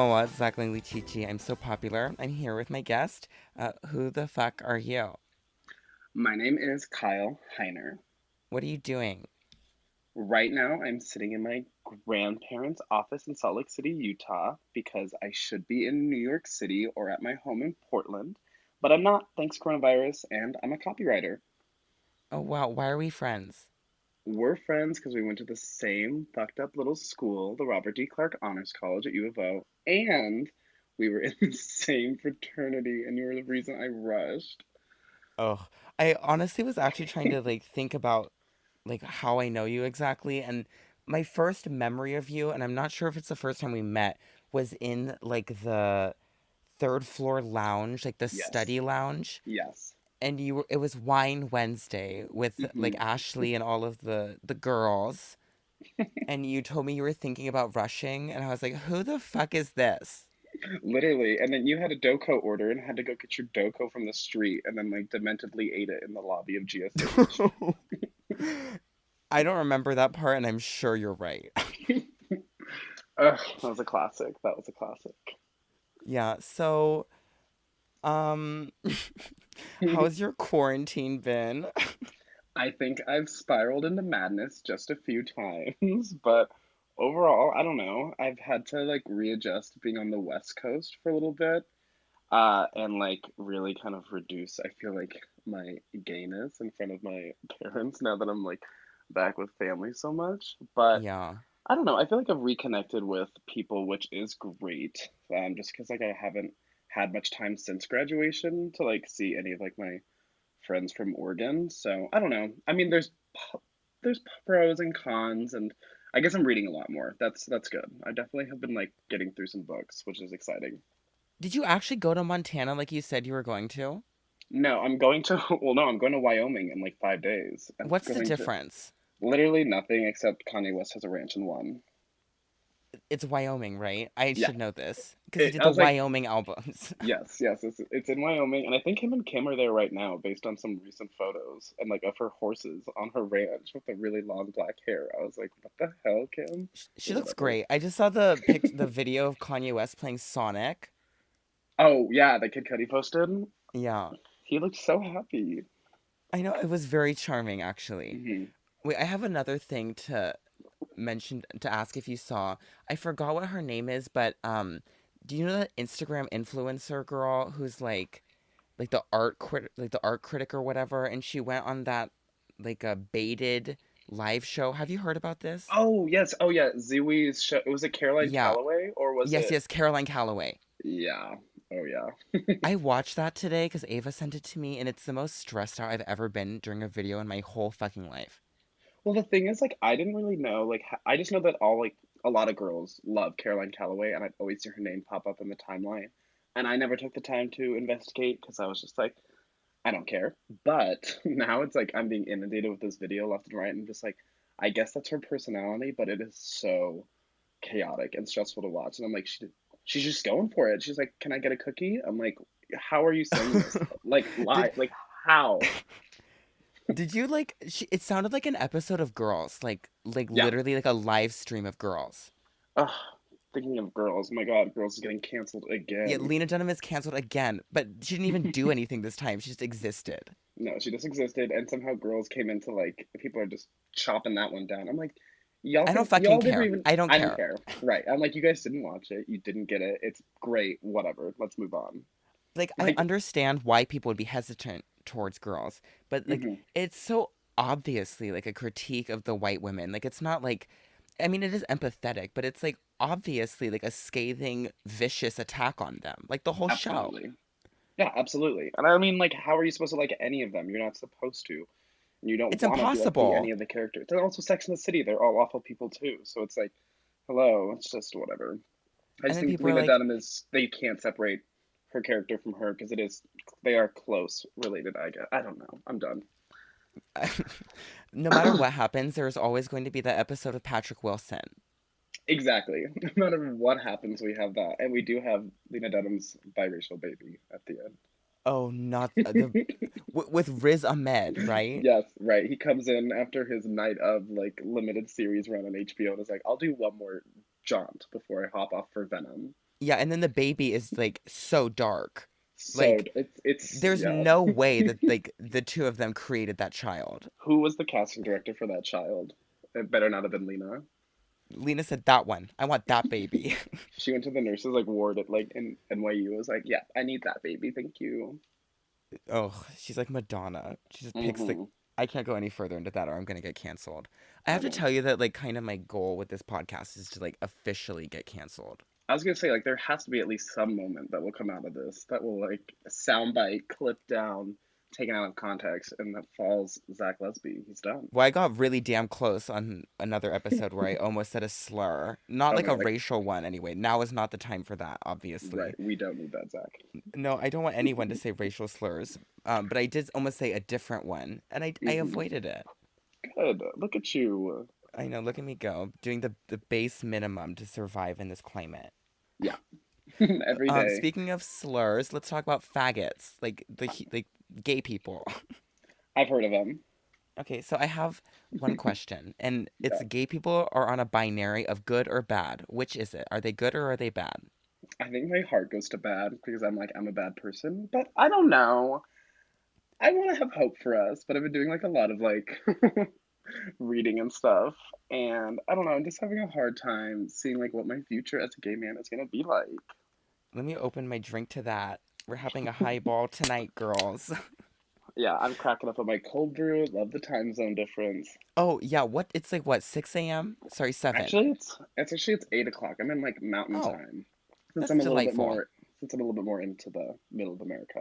Moa Zaglingli Chichi. I'm so popular. I'm here with my guest. Uh, who the fuck are you? My name is Kyle Heiner. What are you doing? Right now, I'm sitting in my grandparents' office in Salt Lake City, Utah, because I should be in New York City or at my home in Portland, but I'm not, thanks coronavirus, and I'm a copywriter. Oh, wow. Why are we friends? We're friends because we went to the same fucked up little school, the Robert D. Clark Honors College at U of O, and we were in the same fraternity, and you were the reason I rushed. Oh, I honestly was actually trying to like think about like how I know you exactly, and my first memory of you, and I'm not sure if it's the first time we met, was in like the third floor lounge, like the Yes, study lounge. yes. And you were it was wine wednesday with like hmm ashley and all of the the girls and you told me you were thinking about rushing and i was like who the fuck is this Literally, and then you had a Doco order and had to go get your Doco from the street, and then like dementedly ate it in the lobby of GSH. i don't remember that part and i'm sure you're right Ugh, that was a classic. That was a classic. yeah so um how's your quarantine been I think I've spiraled into madness just a few times, but overall, I don't know. I've had to like readjust being on the West Coast for a little bit, uh, and like really kind of reduce, I feel like, my gayness in front of my parents now that I'm like back with family so much. But yeah I don't know. I feel like I've reconnected with people, which is great. Um, just because like I haven't had much time since graduation to like see any of like my friends from Oregon. So I don't know. I mean, there's there's pros and cons, and I guess I'm reading a lot more. That's that's good. I definitely have been like getting through some books, which is exciting. did you actually go to montana like you said you were going to No, I'm going to well, no, I'm going to Wyoming in like five days. I'm what's the going to difference literally nothing except Kanye West has a ranch in one. It's Wyoming, right? I Yeah, should know this because he did the like, Wyoming albums. Yes, yes, it's it's in Wyoming, and I think him and Kim are there right now, based on some recent photos and like of her horses on her ranch with the really long black hair. I was like, what the hell, Kim? Sh- She looks great. I just saw the pic, the video of Kanye West playing Sonic. Oh yeah, the Kid Cudi posted. Yeah, He looked so happy. I know it was very charming, actually. hmm Wait, I have another thing to mention to ask if you saw. I forgot what her name is, but um, do you know that Instagram influencer girl who's like, like the art crit, like the art critic or whatever, and she went on that like a baited live show. Have you heard about this? Oh yes, oh yeah, Ziwe's show. Was it Caroline Yeah. Calloway or was Yes, it? yes, Caroline Calloway. Yeah. Oh yeah. I watched that today because Ava sent it to me, and it's the most stressed out I've ever been during a video in my whole fucking life. Well, the thing is, like, I didn't really know. Like, h- I just know that all like a lot of girls love Caroline Calloway, and I'd always see her name pop up in the timeline. And I never took the time to investigate because I was just like, I don't care. But now it's like I'm being inundated with this video left and right, and just like, I guess that's her personality, but it is so chaotic and stressful to watch. And I'm like, she, she's just going for it. She's like, "Can I get a cookie?" I'm like, "How are you saying this? Like, lie? Like, how?" did you like? She, it sounded like an episode of Girls, like like Yeah. literally like a live stream of Girls. Ugh, thinking of girls. My God, girls is getting canceled again. Yeah. Lena Dunham is canceled again, but she didn't even do anything this time. She just existed. No, she just existed, and somehow girls came into like people are just chopping that one down. I'm like, y'all I don't can, fucking care. even. I don't I don't care. care. Right? I'm like, you guys didn't watch it. You didn't get it. It's great. Whatever. Let's move on. Like I understand why people would be hesitant towards girls, but like hmm it's so obviously like a critique of the white women. Like it's not like I mean it is empathetic, but it's like obviously like a scathing, vicious attack on them. Like the whole show. Yeah, absolutely. And I mean, like, how are you supposed to like any of them? You're not supposed to. And you don't It's want to be like impossible. any of the characters. And also, Sex in the City. They're all awful people too. So it's like, hello. It's just whatever. I just think people are Lena like, Dunham is. They can't separate her character from her because it is. They are close related. I guess. I don't know. I'm done. no matter what happens, there's always going to be that episode of Patrick Wilson. Exactly. No matter what happens, we have that, and we do have Lena Dunham's biracial baby at the end. Oh, not the w- with Riz Ahmed, right? Yes, right. He comes in after his night of like limited series run on HBO and is like, I'll do one more jaunt before I hop off for Venom. Yeah, and then the baby is like so dark. So Like it's it's there's yeah. no way that like the two of them created that child. Who was the casting director for that child? It better not have been Lena. Lena said that one. I want that baby. She went to the nurses like ward at like in NYU. Was like, yeah, I need that baby. Thank you. oh, she's like Madonna. She just picks the hmm I can't go any further into that or I'm gonna get canceled. I have to tell you that like kind of my goal with this podcast is to like officially get canceled. I was gonna say like there has to be at least some moment that will come out of this that will like soundbite clipped down, taken out of context, and that falls Zach Lesby. He's done. Well, I got really damn close on another episode where I almost said a slur. Not Oh like no, a like racial one anyway. Now is not the time for that, obviously. right. We don't need that, Zach. No, I don't want anyone to say racial slurs. Um, but I did almost say a different one, and I I hmm avoided it. Good. Look at you. I know, look at me go, doing the the base minimum to survive in this climate. Yeah. Every Um, speaking of slurs, let's talk about faggots, like the like gay people. I've heard of them. Okay, so I have one question, and it's Yeah. gay people are on a binary of good or bad. Which is it? Are they good or are they bad? I think my heart goes to bad because I'm like I'm a bad person, but I don't know. I want to have hope for us, but I've been doing like a lot of like reading and stuff, and I don't know. I'm just having a hard time seeing like what my future as a gay man is gonna be like. Let me open my drink to that. We're having a highball tonight, girls. Yeah, I'm cracking up on my cold brew. Love the time zone difference. Oh yeah, what? It's like what? Six a.m. Sorry, seven. Actually, it's it's actually it's eight o'clock. I'm in like mountain Oh, time since that's I'm a little bit more since I'm a little bit more into the middle of America.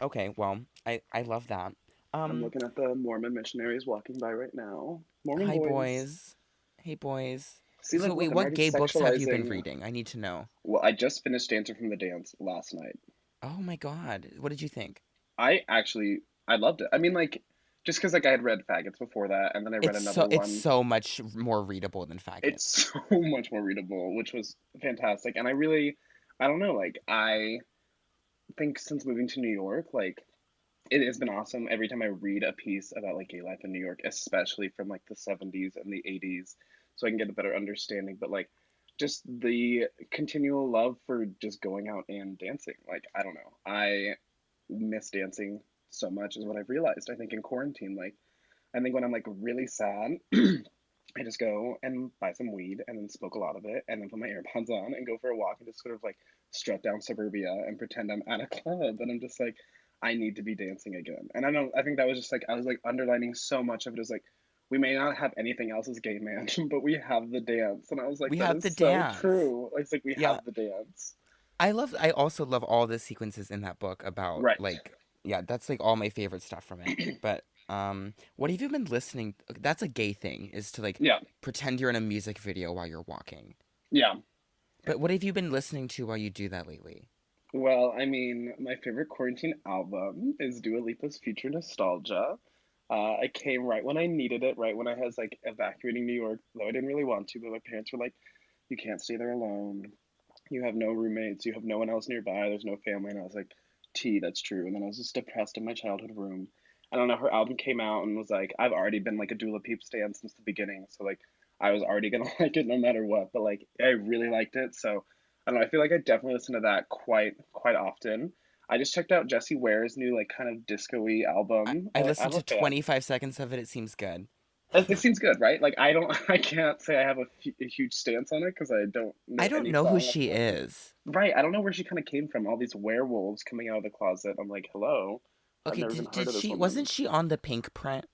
Okay, well, I I love that. I'm Um, looking at the Mormon missionaries walking by right now. Mormon hi boys. boys. Hey boys. See, So like, wait, what gay books have you been reading? I need to know. Well, I just finished Dancer from the Dance last night. Oh my God, what did you think? I actually I loved it. I mean, like just because like I had read Faggots before that, and then I read It's another so it's so much more readable than Faggots. It's so much more readable, which was fantastic. And I really, I don't know, like I think since moving to New York, like it has been awesome every time I read a piece about like gay life in New York, especially from like the 70s and the 80s, so I can get a better understanding. But like just the continual love for just going out and dancing. Like I don't know. I miss dancing so much is what I've realized. I think in quarantine, like I think when I'm like really sad, I just go and buy some weed and then smoke a lot of it and then put my AirPods on and go for a walk and just sort of like strut down suburbia and pretend I'm at a club and I'm just like I need to be dancing again. And I don't I think that was just like I was like underlining so much of it as like we may not have anything else as gay man, but we have the dance. And I was like, We have is the so dance. true. It's like we Yeah, have the dance. I love. I also love all the sequences in that book about Right. like, yeah, that's like all my favorite stuff from it. But um, what have you been listening? That's a gay thing, is to like Yeah. pretend you're in a music video while you're walking. Yeah. But what have you been listening to while you do that lately? Well, I mean, my favorite quarantine album is Dua Lipa's Future Nostalgia. Uh, it came right when I needed it, right when I was like evacuating New York, though I didn't really want to, but my parents were like, you can't stay there alone. You have no roommates, you have no one else nearby, there's no family. And I was like, T, that's true. And then I was just depressed in my childhood room. I don't know, her album came out and was like, I've already been like a Dua Lipa stan since the beginning. So like, I was already gonna like it no matter what. But like, I really liked it. So I don't know. I feel like I definitely listen to that quite quite often. I just checked out Jessie Ware's new like kind of disco-y album. I I, oh, listened I'm to 25 seconds of it. It seems good. It, seems good, right? Like I don't, I can't say I have a, a huge stance on it because I don't know I don't know who she the top of my- is. Right, I don't know where she kind of came from. All these werewolves coming out of the closet. I'm like, hello, Okay, did, did she woman. wasn't she on the Pinkprint?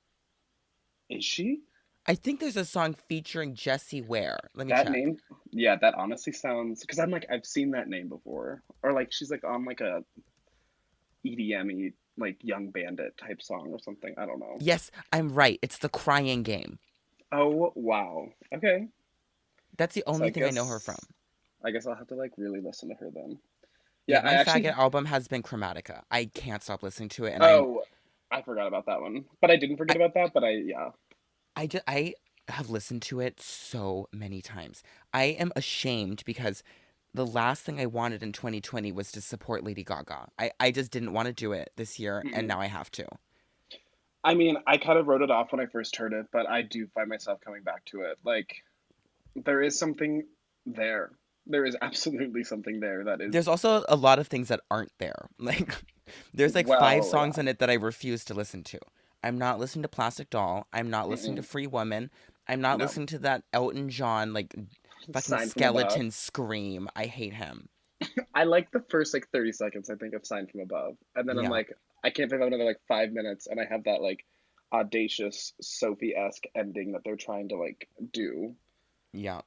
Is she? I think there's a song featuring Jesse Ware. Let me That check. name? Yeah, that honestly sounds because I'm like I've seen that name before, or like she's like on like a EDM-y like Young Bandit type song or something. I don't know. Yes, I'm right. It's the Crying Game. Oh wow. Okay. That's the So only I thing I know her from. I guess I'll have to like really listen to her then. Yeah, Yeah, my I actually. faggot album has been Chromatica. I can't stop listening to it, and I, Oh, I forgot about that one, but I didn't forget I, about that. But I yeah. I just, I have listened to it so many times. I am ashamed because the last thing I wanted in 2020 was to support Lady Gaga. I, I just didn't want to do it this year, and Mm-mm. now I have to. I mean, I kind of wrote it off when I first heard it, but I do find myself coming back to it. Like, there is something there. there is absolutely something there that is. There's also a lot of things that aren't there. Like there's like five songs yeah. in it that I refuse to listen to. I'm not listening to Plastic Doll. I'm not listening to Mm-mm. Free Woman. I'm not No. listening to that Elton John like fucking Sign skeleton scream. I hate him. I like the first like 30 seconds, I think, of Sine from Above. And then I'm like, I can't think of another like five minutes, and I have that like audacious Sophie esque ending that they're trying to like do. Yeah.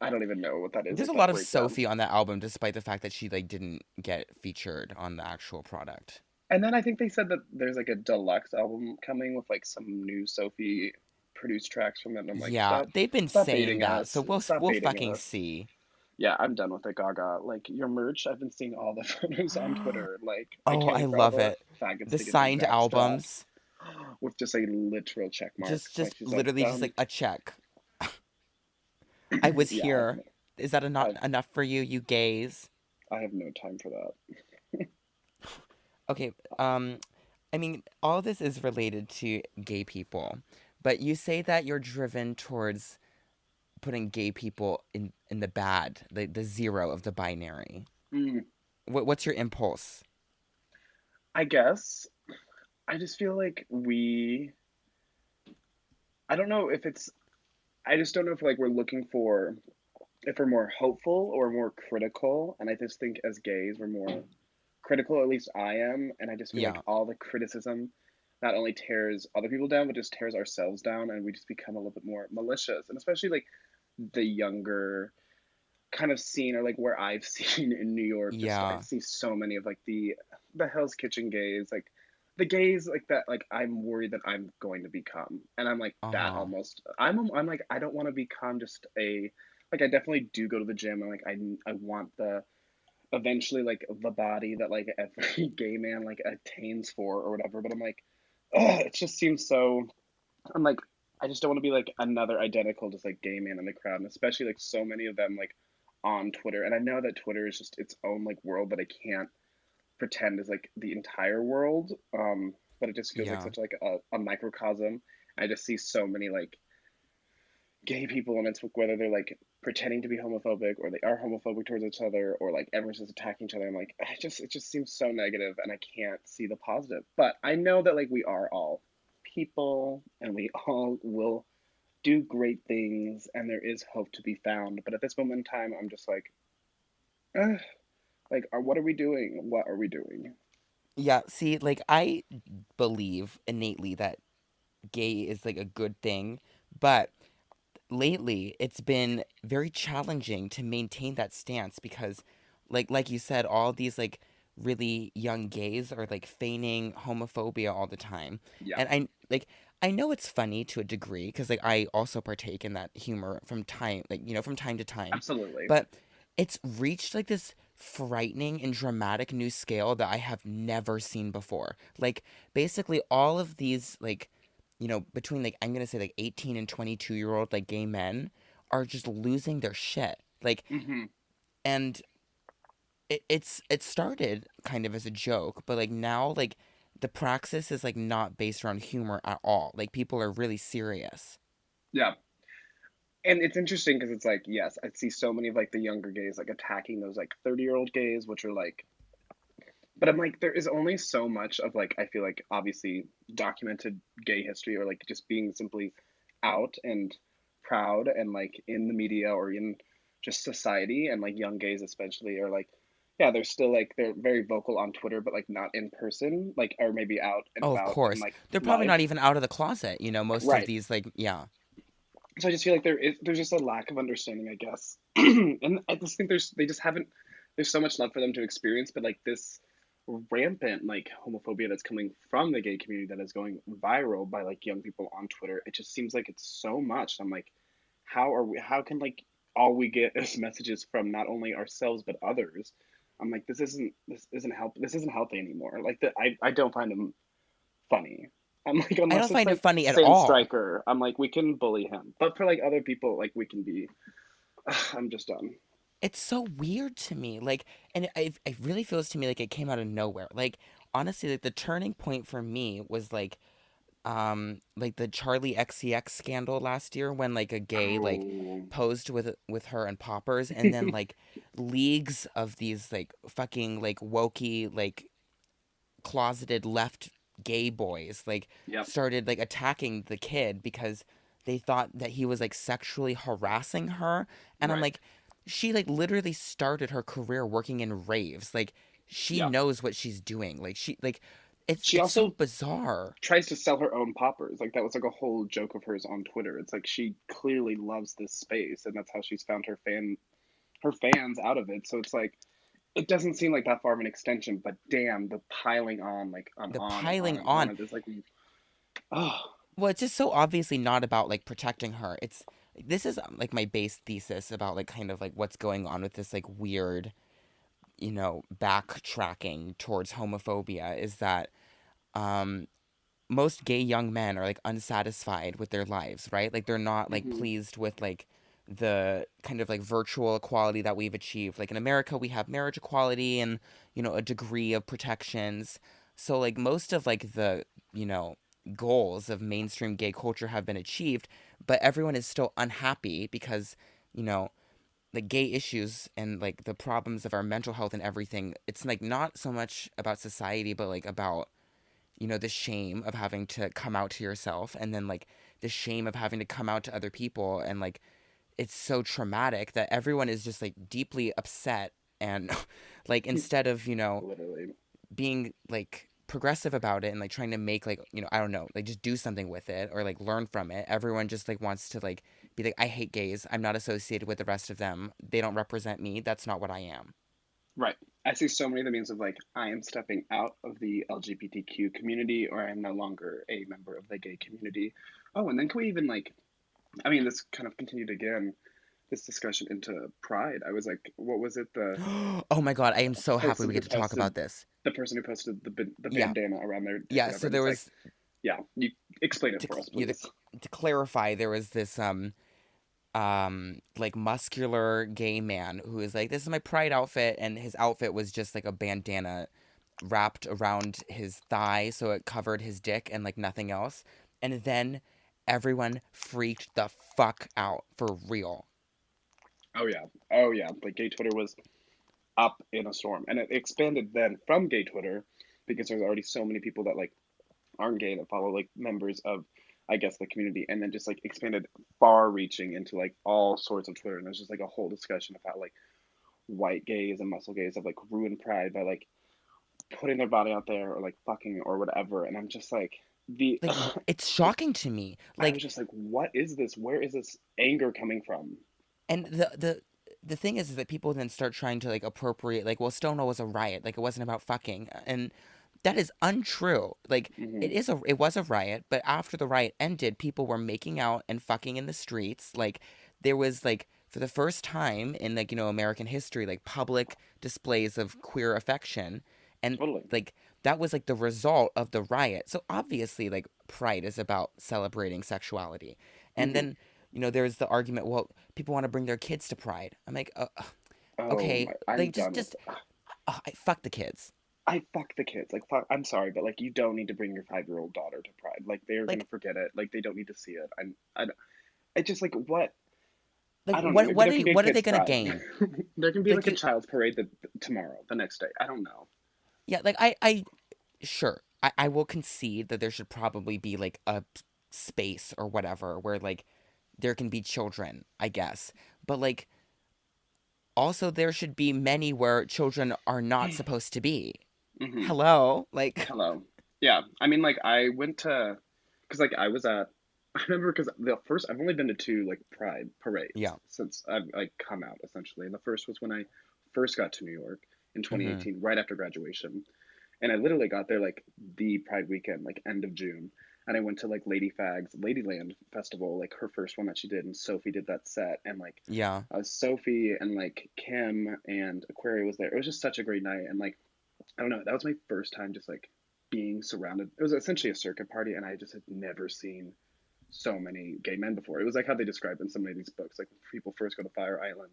I don't even know what that is. There's a lot of breakdown. Sophie on that album despite the fact that she like didn't get featured on the actual product. And then I think they said that there's like a deluxe album coming with like some new Sophie produced tracks from it. And I'm like, yeah, stop. they've been saying that. us. So we'll Stop we'll fucking us. see. Yeah, I'm done with it, Gaga. Like your merch, I've been seeing all the photos on Twitter. Like, Oh, I all love it. The signed albums. with just a literal check mark. Just just like, literally just like a check. I was Yeah, here. Is that enough I've- enough for you, you gays? I have no time for that. Okay, um I mean all this is related to gay people, but you say that you're driven towards putting gay people in in the bad, the the zero of the binary. Mm, What what's your impulse? I guess. I just feel like we. I don't know if it's. I just don't know if like we're looking for, if we're more hopeful or more critical, and I just think as gays we're more critical. At least I am, and I just feel Yeah. like all the criticism not only tears other people down, but just tears ourselves down, and we just become a little bit more malicious, and especially like the younger kind of scene or like where I've seen in New York. Just, Yeah. I see so many of like the the Hell's Kitchen gays, like the gays like that. Like I'm worried that I'm going to become, and I'm like that Uh-huh. almost. I'm I'm like I don't want to become just a like I definitely do go to the gym and like I I want the eventually like the body that like every gay man like attains for or whatever. But I'm like, ugh, it just seems so. I'm like, I just don't want to be like another identical, just like gay man in the crowd, and especially like so many of them like on Twitter. And I know that Twitter is just its own like world that I can't pretend is like the entire world. Um, but it just feels like such like a, a microcosm. I just see so many like gay people on Facebook, whether they're like pretending to be homophobic or they are homophobic towards each other or like everyone's just attacking each other. I'm like, ah, I just it just seems so negative and I can't see the positive. But I know that like we are all people and we all will do great things and there is hope to be found. But at this moment in time, I'm just like, Ugh, like, are, what are we doing? What are we doing? Yeah, see, like I believe innately that gay is like a good thing, but lately it's been very challenging to maintain that stance because like like you said all these like really young gays are like feigning homophobia all the time. Yeah. And I like I know it's funny to a degree because like I also partake in that humor from time like you know from time to time. Absolutely. But it's reached like this frightening and dramatic new scale that I have never seen before. Like basically all of these like you know between like I'm to say like 18 and 22 year old like gay men are just losing their shit. Like hmm and it, it's it started kind of as a joke, but like now like the praxis is like not based around humor at all. Like people are really serious. Yeah. And it's interesting because it's like, yes, I see so many of like the younger gays like attacking those like 30 year old gays, which are like, but I'm like, there is only so much of like, I feel like obviously documented gay history or like just being simply out and proud and like in the media or in just society and like young gays especially are like, yeah, they're still like, they're very vocal on Twitter, but like not in person, like, or maybe out and Oh, about of and, course. like They're probably live. not even out of the closet, you know, most of these like yeah. so I just feel like there is there's just a lack of understanding, I guess. and I just think there's they just haven't there's so much love for them to experience, but like this rampant like homophobia that's coming from the gay community that is going viral by like young people on Twitter, it just seems like it's so much. I'm like, how are we how can like all we get is messages from not only ourselves but others? I'm like, this isn't this isn't help this isn't healthy anymore. Like that I, I don't find him funny. I'm like, I don't find like it funny at all. Striker, I'm like, we can bully him, but for like other people, like we can be. I'm just done. It's so weird to me. Like, and it, it, really feels to me like it came out of nowhere. Like, honestly, like the turning point for me was like, um like the Charli XCX scandal last year when like a gay like Oh. posed with with her and poppers and then like leagues of these like fucking like wokey like closeted left gay boys like Yep. started like attacking the kid because they thought that he was like sexually harassing her and i'm like she like literally started her career working in raves like she Yeah. knows what she's doing like she like it's, She it's so also- bizarre Tries to sell her own poppers. Like that was like a whole joke of hers on Twitter. It's like she clearly loves this space, and that's how she's found her fan, her fans out of it. So it's like, it doesn't seem like that far of an extension. But damn, the piling on, like on, The on, piling on. it is like, oh, well it's just so obviously not about like protecting her it's this is um, like my base thesis about like kind of like what's going on with this like weird you know backtracking towards homophobia is that um most gay young men are like unsatisfied with their lives right? Like they're not like Mhm. pleased with like the kind of like virtual equality that we've achieved. Like in america we have marriage equality and you know a degree of protections. So like most of like the you know goals of mainstream gay culture have been achieved but everyone is still unhappy because you know the gay issues and like the problems of our mental health and everything it's like not so much about society but like about you know the shame of having to come out to yourself and then like the shame of having to come out to other people and like it's so traumatic that everyone is just like deeply upset and like instead of you know literally. being like progressive about it and like trying to make like you know i don't know like just do something with it or like learn from it. Everyone just like wants to like be like i hate gays. I'm not associated with the rest of them. They don't represent me. That's not what i am. Right. I see so many of the means of like, I am stepping out of the LGBTQ community, or I am no longer a member of the gay community. Oh, and then can we even like, I mean, this kind of continued again, this discussion into Pride. I was like, what was it? The oh my god i am so happy we get to talk posted- about this the person who posted the the Yeah. bandana around their yeah so there was like, yeah, you explain it to for us, yeah, the- to clarify, there was this um um like muscular gay man who was like, This is my pride outfit and his outfit was just like a bandana wrapped around his thigh so it covered his dick and like nothing else. And then everyone freaked the fuck out for real. Oh yeah, oh yeah. Like gay Twitter was up in a storm, and it expanded then from gay Twitter because there's already so many people that like aren't gay that follow like members of, I guess, the community, and then just like expanded far-reaching into like all sorts of Twitter, and there's just like a whole discussion about like white gays and muscle gays have like ruined pride by like putting their body out there or like fucking or whatever, and I'm just like the. Like it's shocking to me. I Like was just like, what is this? Where is this anger coming from? And the the the thing is, is that people then start trying to like appropriate like well Stonewall was a riot. Like it wasn't about fucking. And that is untrue. Like Mhm. it is a it was a riot but after the riot ended people were making out and fucking in the streets. Like there was like for the first time in like you know American history like public displays of queer affection. And Totally. like that was like the result of the riot. So obviously like pride is about celebrating sexuality. And Mhm. then you know there's the argument well people want to bring their kids to pride i'm like uh, Oh, Okay, my- I'm like, just- just- uh, I, fuck the kids I fuck the kids. Like fuck. I'm sorry, but like you don't need to bring your five year old daughter to Pride. Like they're Like- gonna forget it. Like they don't need to see it. I'm. I. I just like what. Like what know. What are, can be a what are they kids' gonna gain there can be They like a child's parade the, tomorrow, the next day. I don't know. yeah like i i sure I, I will concede that there should probably be like a space or whatever where like there can be children i guess but like also there should be many where children are not supposed to be hmm hello like Hello. Yeah, I mean, like I went to, cause like I was at. I remember because the first I've only been to two like Pride parades. Yeah. Since I've like come out essentially, and the first was when I first got to New York in Mm-hmm. 2018, right after graduation, and I literally got there like the Pride weekend, like end of June, and I went to like Lady Fag's Ladyland festival, like her first one that she did, and Sophie did that set, and like yeah uh, Sophie and like Kim and Aquaria was there. It was just such a great night, and like I don't know, that was my first time just like being surrounded. It was essentially a circuit party, and I just had never seen so many gay men before. It was like how they describe in so many of these books, like people first go to Fire Island,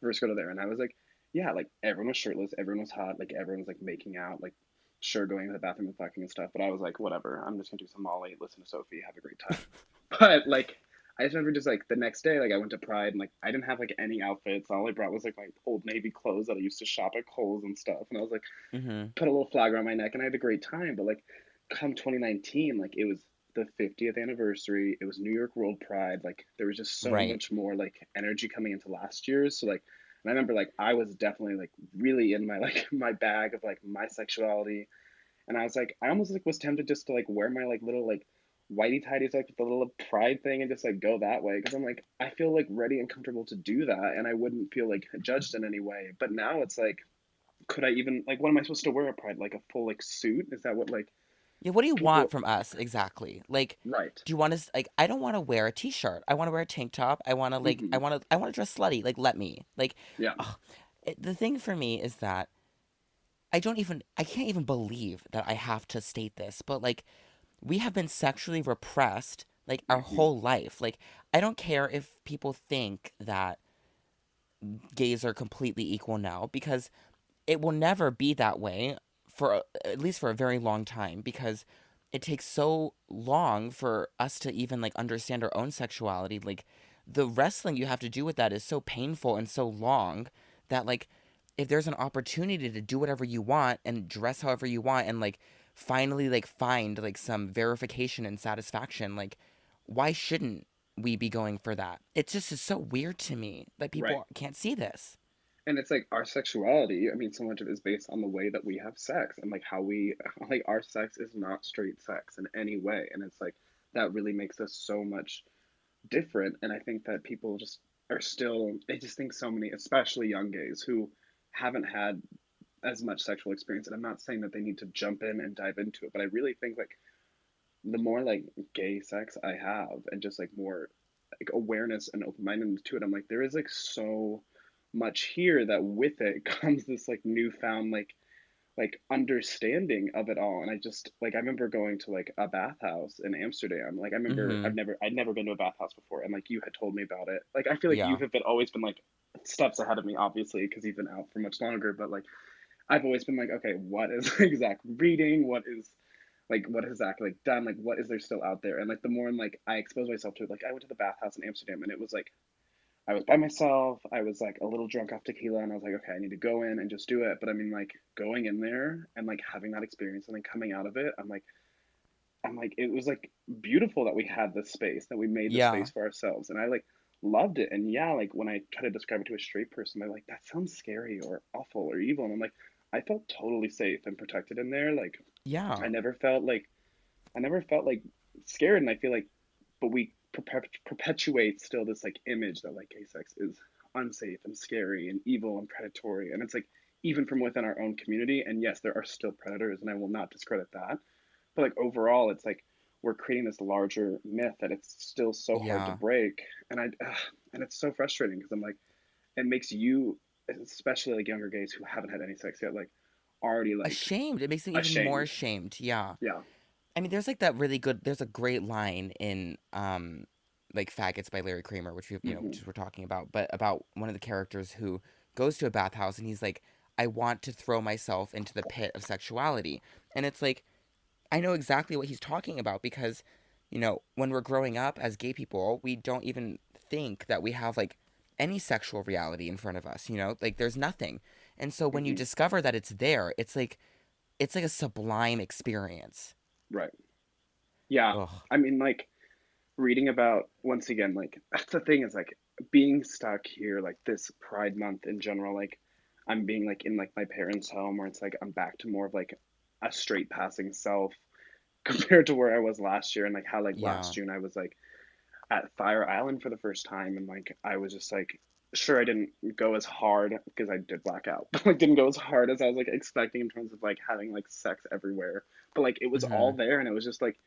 first go to there, and I was like, yeah, like everyone was shirtless, everyone was hot, like everyone was like making out, like sure going to the bathroom and fucking and stuff, but I was like, whatever. I'm just gonna do some Molly, listen to Sophie, have a great time. but like, I just remember just like the next day, like I went to Pride and like I didn't have like any outfits. All I brought was like my old navy clothes that I used to shop at Kohl's and stuff. And I was like, Mm-hmm. put a little flag around my neck, and I had a great time. But like, come 2019, like it was the 50th anniversary. It was New York World Pride. Like there was just so Right. much more like energy coming into last year's. So like, and I remember like I was definitely like really in my like my bag of like my sexuality, and I was like I almost like was tempted just to like wear my like little like whitey tidies like with the little pride thing and just like go that way because I'm like I feel like ready and comfortable to do that and I wouldn't feel like judged in any way. But now it's like could I even like what am I supposed to wear at Pride? Like a full like suit? Is that what like Yeah, what do you want from us exactly? Like, right? do you want to like? I don't want to wear a t-shirt. I want to wear a tank top. I want to like. I hmm want to. I want to dress slutty. Like, let me. Like, Yeah. It, the thing for me is that I don't even. I can't even believe that I have to state this, but like, we have been sexually repressed like our hmm whole life. Like, I don't care if people think that gays are completely equal now because it will never be that way for a- at least for a very long time because it takes so long for us to even like understand our own sexuality. Like the wrestling you have to do with that is so painful and so long that like if there's an opportunity to do whatever you want and dress however you want and like finally like find like some verification and satisfaction like why shouldn't we be going for that? It just is so weird to me that Right. people can't see this And it's like our sexuality, I mean, so much of it is based on the way that we have sex and like how we, like, our sex is not straight sex in any way. And it's like that really makes us so much different. And I think that people just are still, they just think so many, especially young gays who haven't had as much sexual experience. And I'm not saying that they need to jump in and dive into it, but I really think like the more like gay sex I have and just like more like awareness and open mindedness to it, I'm like, there is like so much here that with it comes this like newfound like like understanding of it all. And i just like i remember going to like a bathhouse in amsterdam. Like i remember mm-hmm. I've never i'd never been to a bathhouse before and like you had told me about it. Like i feel like you have been always been like steps ahead of me obviously because you've been out for much longer but like i've always been like okay what is exact reading? What is like what has Zach like done? Like what is there still out there? And like the more I'm like I expose myself to it like I went to the bathhouse in Amsterdam and it was like I was by myself. I was like a little drunk off tequila, and I was like, okay, I need to go in and just do it. But I mean, like going in there and like having that experience and then coming out of it, I'm like, I'm like, it was like beautiful that we had this space, that we made this yeah space for ourselves, and I like loved it. And yeah, like when I try to describe it to a straight person, they're like, that sounds scary or awful or evil, and I'm like, I felt totally safe and protected in there. Like yeah I never felt like I never felt like scared, and I feel like, but we perpet- perpetuate still this like image that like gay sex is unsafe and scary and evil and predatory, and it's like even from within our own community. And yes, there are still predators, and I will not discredit that. But like overall, it's like we're creating this larger myth that it's still so hard to break, and I ugh, and it's so frustrating because I'm like, it makes you, especially like younger gays who haven't had any sex yet, like already like ashamed it makes them even more ashamed yeah Yeah. I mean, there's like that really good. There's a great line in um, like "Faggots" by Larry Kramer, which we, you know, hmm which we're talking about, but about one of the characters who goes to a bathhouse and he's like, "I want to throw myself into the pit of sexuality," and it's like, I know exactly what he's talking about because, you know, when we're growing up as gay people, we don't even think that we have like any sexual reality in front of us. You know, like there's nothing, and so when you hmm discover that it's there, it's like, it's like a sublime experience. Right. Yeah. Ugh. I mean, like reading about once again, like that's the thing is like being stuck here, like this Pride Month in general, like I'm being like in like my parents' home where it's like I'm back to more of like a straight passing self compared to where I was last year and like how like Yeah. last June I was like at Fire Island for the first time and like I was just like sure I didn't go as hard because I did black out but like didn't go as hard as I was like expecting in terms of like having like sex everywhere. But like it was all hmm there and it was just like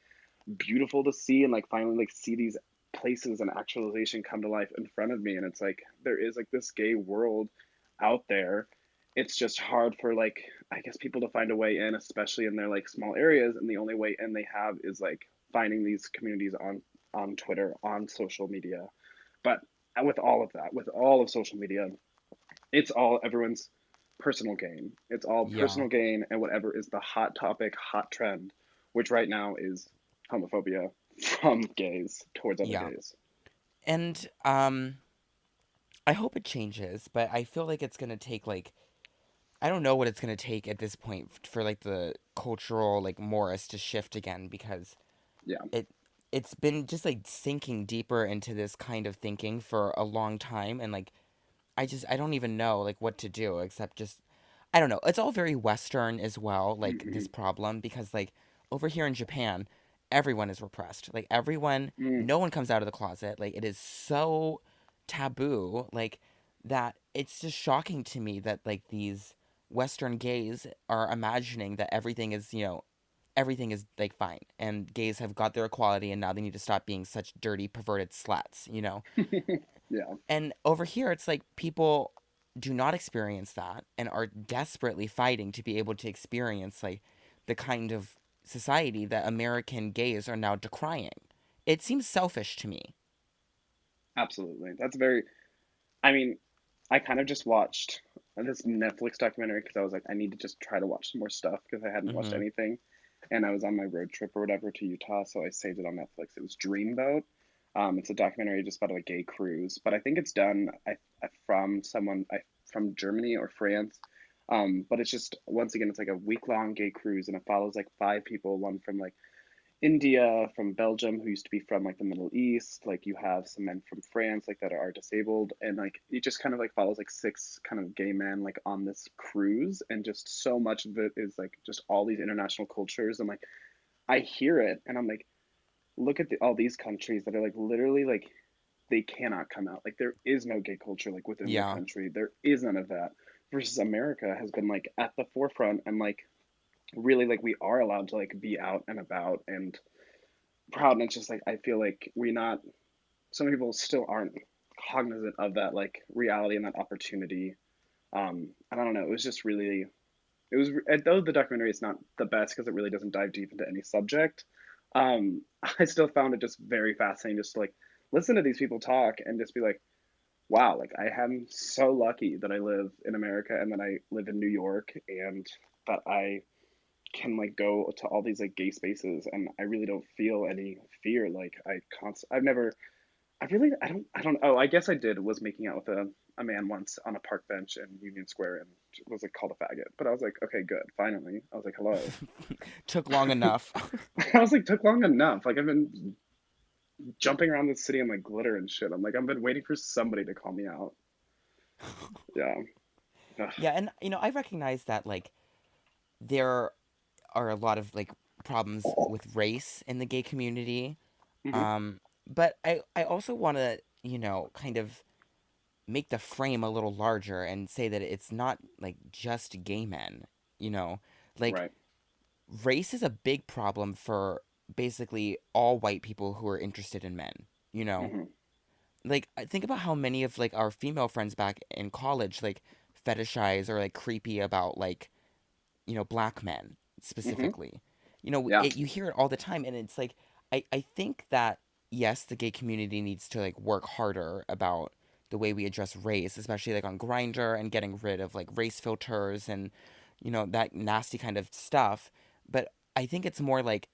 beautiful to see and like finally like see these places and actualization come to life in front of me. And it's like there is like this gay world out there. It's just hard for like i guess people to find a way in especially in their like small areas. And the only way in they have is like finding these communities on on twitter on social media. But with all of that with all of social media it's all everyone's personal gain. It's all Yeah. personal gain and whatever is the hot topic, hot trend, which right now is homophobia from gays towards other Yeah. gays. And um I hope it changes, but I feel like it's going to take like I don't know what it's going to take at this point for like the cultural like mores to shift again because Yeah. it it's been just like sinking deeper into this kind of thinking for a long time and like I just I don't even know like what to do except just I don't know. It's all very western as well like Mm-hmm. this problem because like over here in Japan everyone is repressed. Like everyone Mm, no one comes out of the closet. Like it is so taboo like that it's just shocking to me that like these western gays are imagining that everything is, you know, everything is like fine and gays have got their equality and now they need to stop being such dirty perverted sluts you know yeah. and over here it's like people do not experience that and are desperately fighting to be able to experience like the kind of society that american gays are now decrying it seems selfish to me Absolutely. That's very, I mean, I kind of just watched this Netflix documentary because I was like, I need to just try to watch some more stuff because I hadn't watched hmm anything. And I was on my road trip or whatever to Utah, so I saved it on Netflix. It was Dreamboat. Um, it's a documentary just about a gay cruise, but I think it's done I, I, from someone I, from Germany or France. Um, but it's just once again, it's like a week long gay cruise, and it follows like five people, one from like India, from Belgium, who used to be from like the Middle East. Like you have some men from France, like that are disabled, and like it just kind of like follows like six kind of gay men like on this cruise, and just so much of it is like just all these international cultures, and like I hear it, and I'm like, look at the, all these countries that are like literally like they cannot come out. Like there is no gay culture like within yeah country. There is none of that. Versus America has been like at the forefront and like really like we are allowed to like be out and about and proud and it's just like I feel like we not some people still aren't cognizant of that like reality and that opportunity. Um and I don't know, it was just really it was though the documentary is not the best because it really doesn't dive deep into any subject. Um I still found it just very fascinating just to like listen to these people talk and just be like wow, like I am so lucky that I live in America and that I live in New York and that I can like go to all these like gay spaces and I really don't feel any fear. Like I const I've never I really I don't I don't oh I guess I did was making out with a, a man once on a park bench in Union Square and was like called a faggot. But I was like, okay, good, finally. I was like, hello. took long enough I was like, took long enough. Like I've been jumping around the city in like glitter and shit. I'm like, I've been waiting for somebody to call me out. Yeah. Yeah and you know i recognize that like there are a lot of like problems with race in the gay community. Hmm um but i i also want to you know kind of make the frame a little larger and say that it's not like just gay men you know? Like Right. race is a big problem for basically all white people who are interested in men you know? Hmm like think about how many of like our female friends back in college like fetishize or like creepy about like you know black men hmm specifically. You know Yeah. it, you hear it all the time and it's like I, I think that yes the gay community needs to like work harder about the way we address race especially like on Grindr and getting rid of like race filters and you know that nasty kind of stuff. But i think it's more like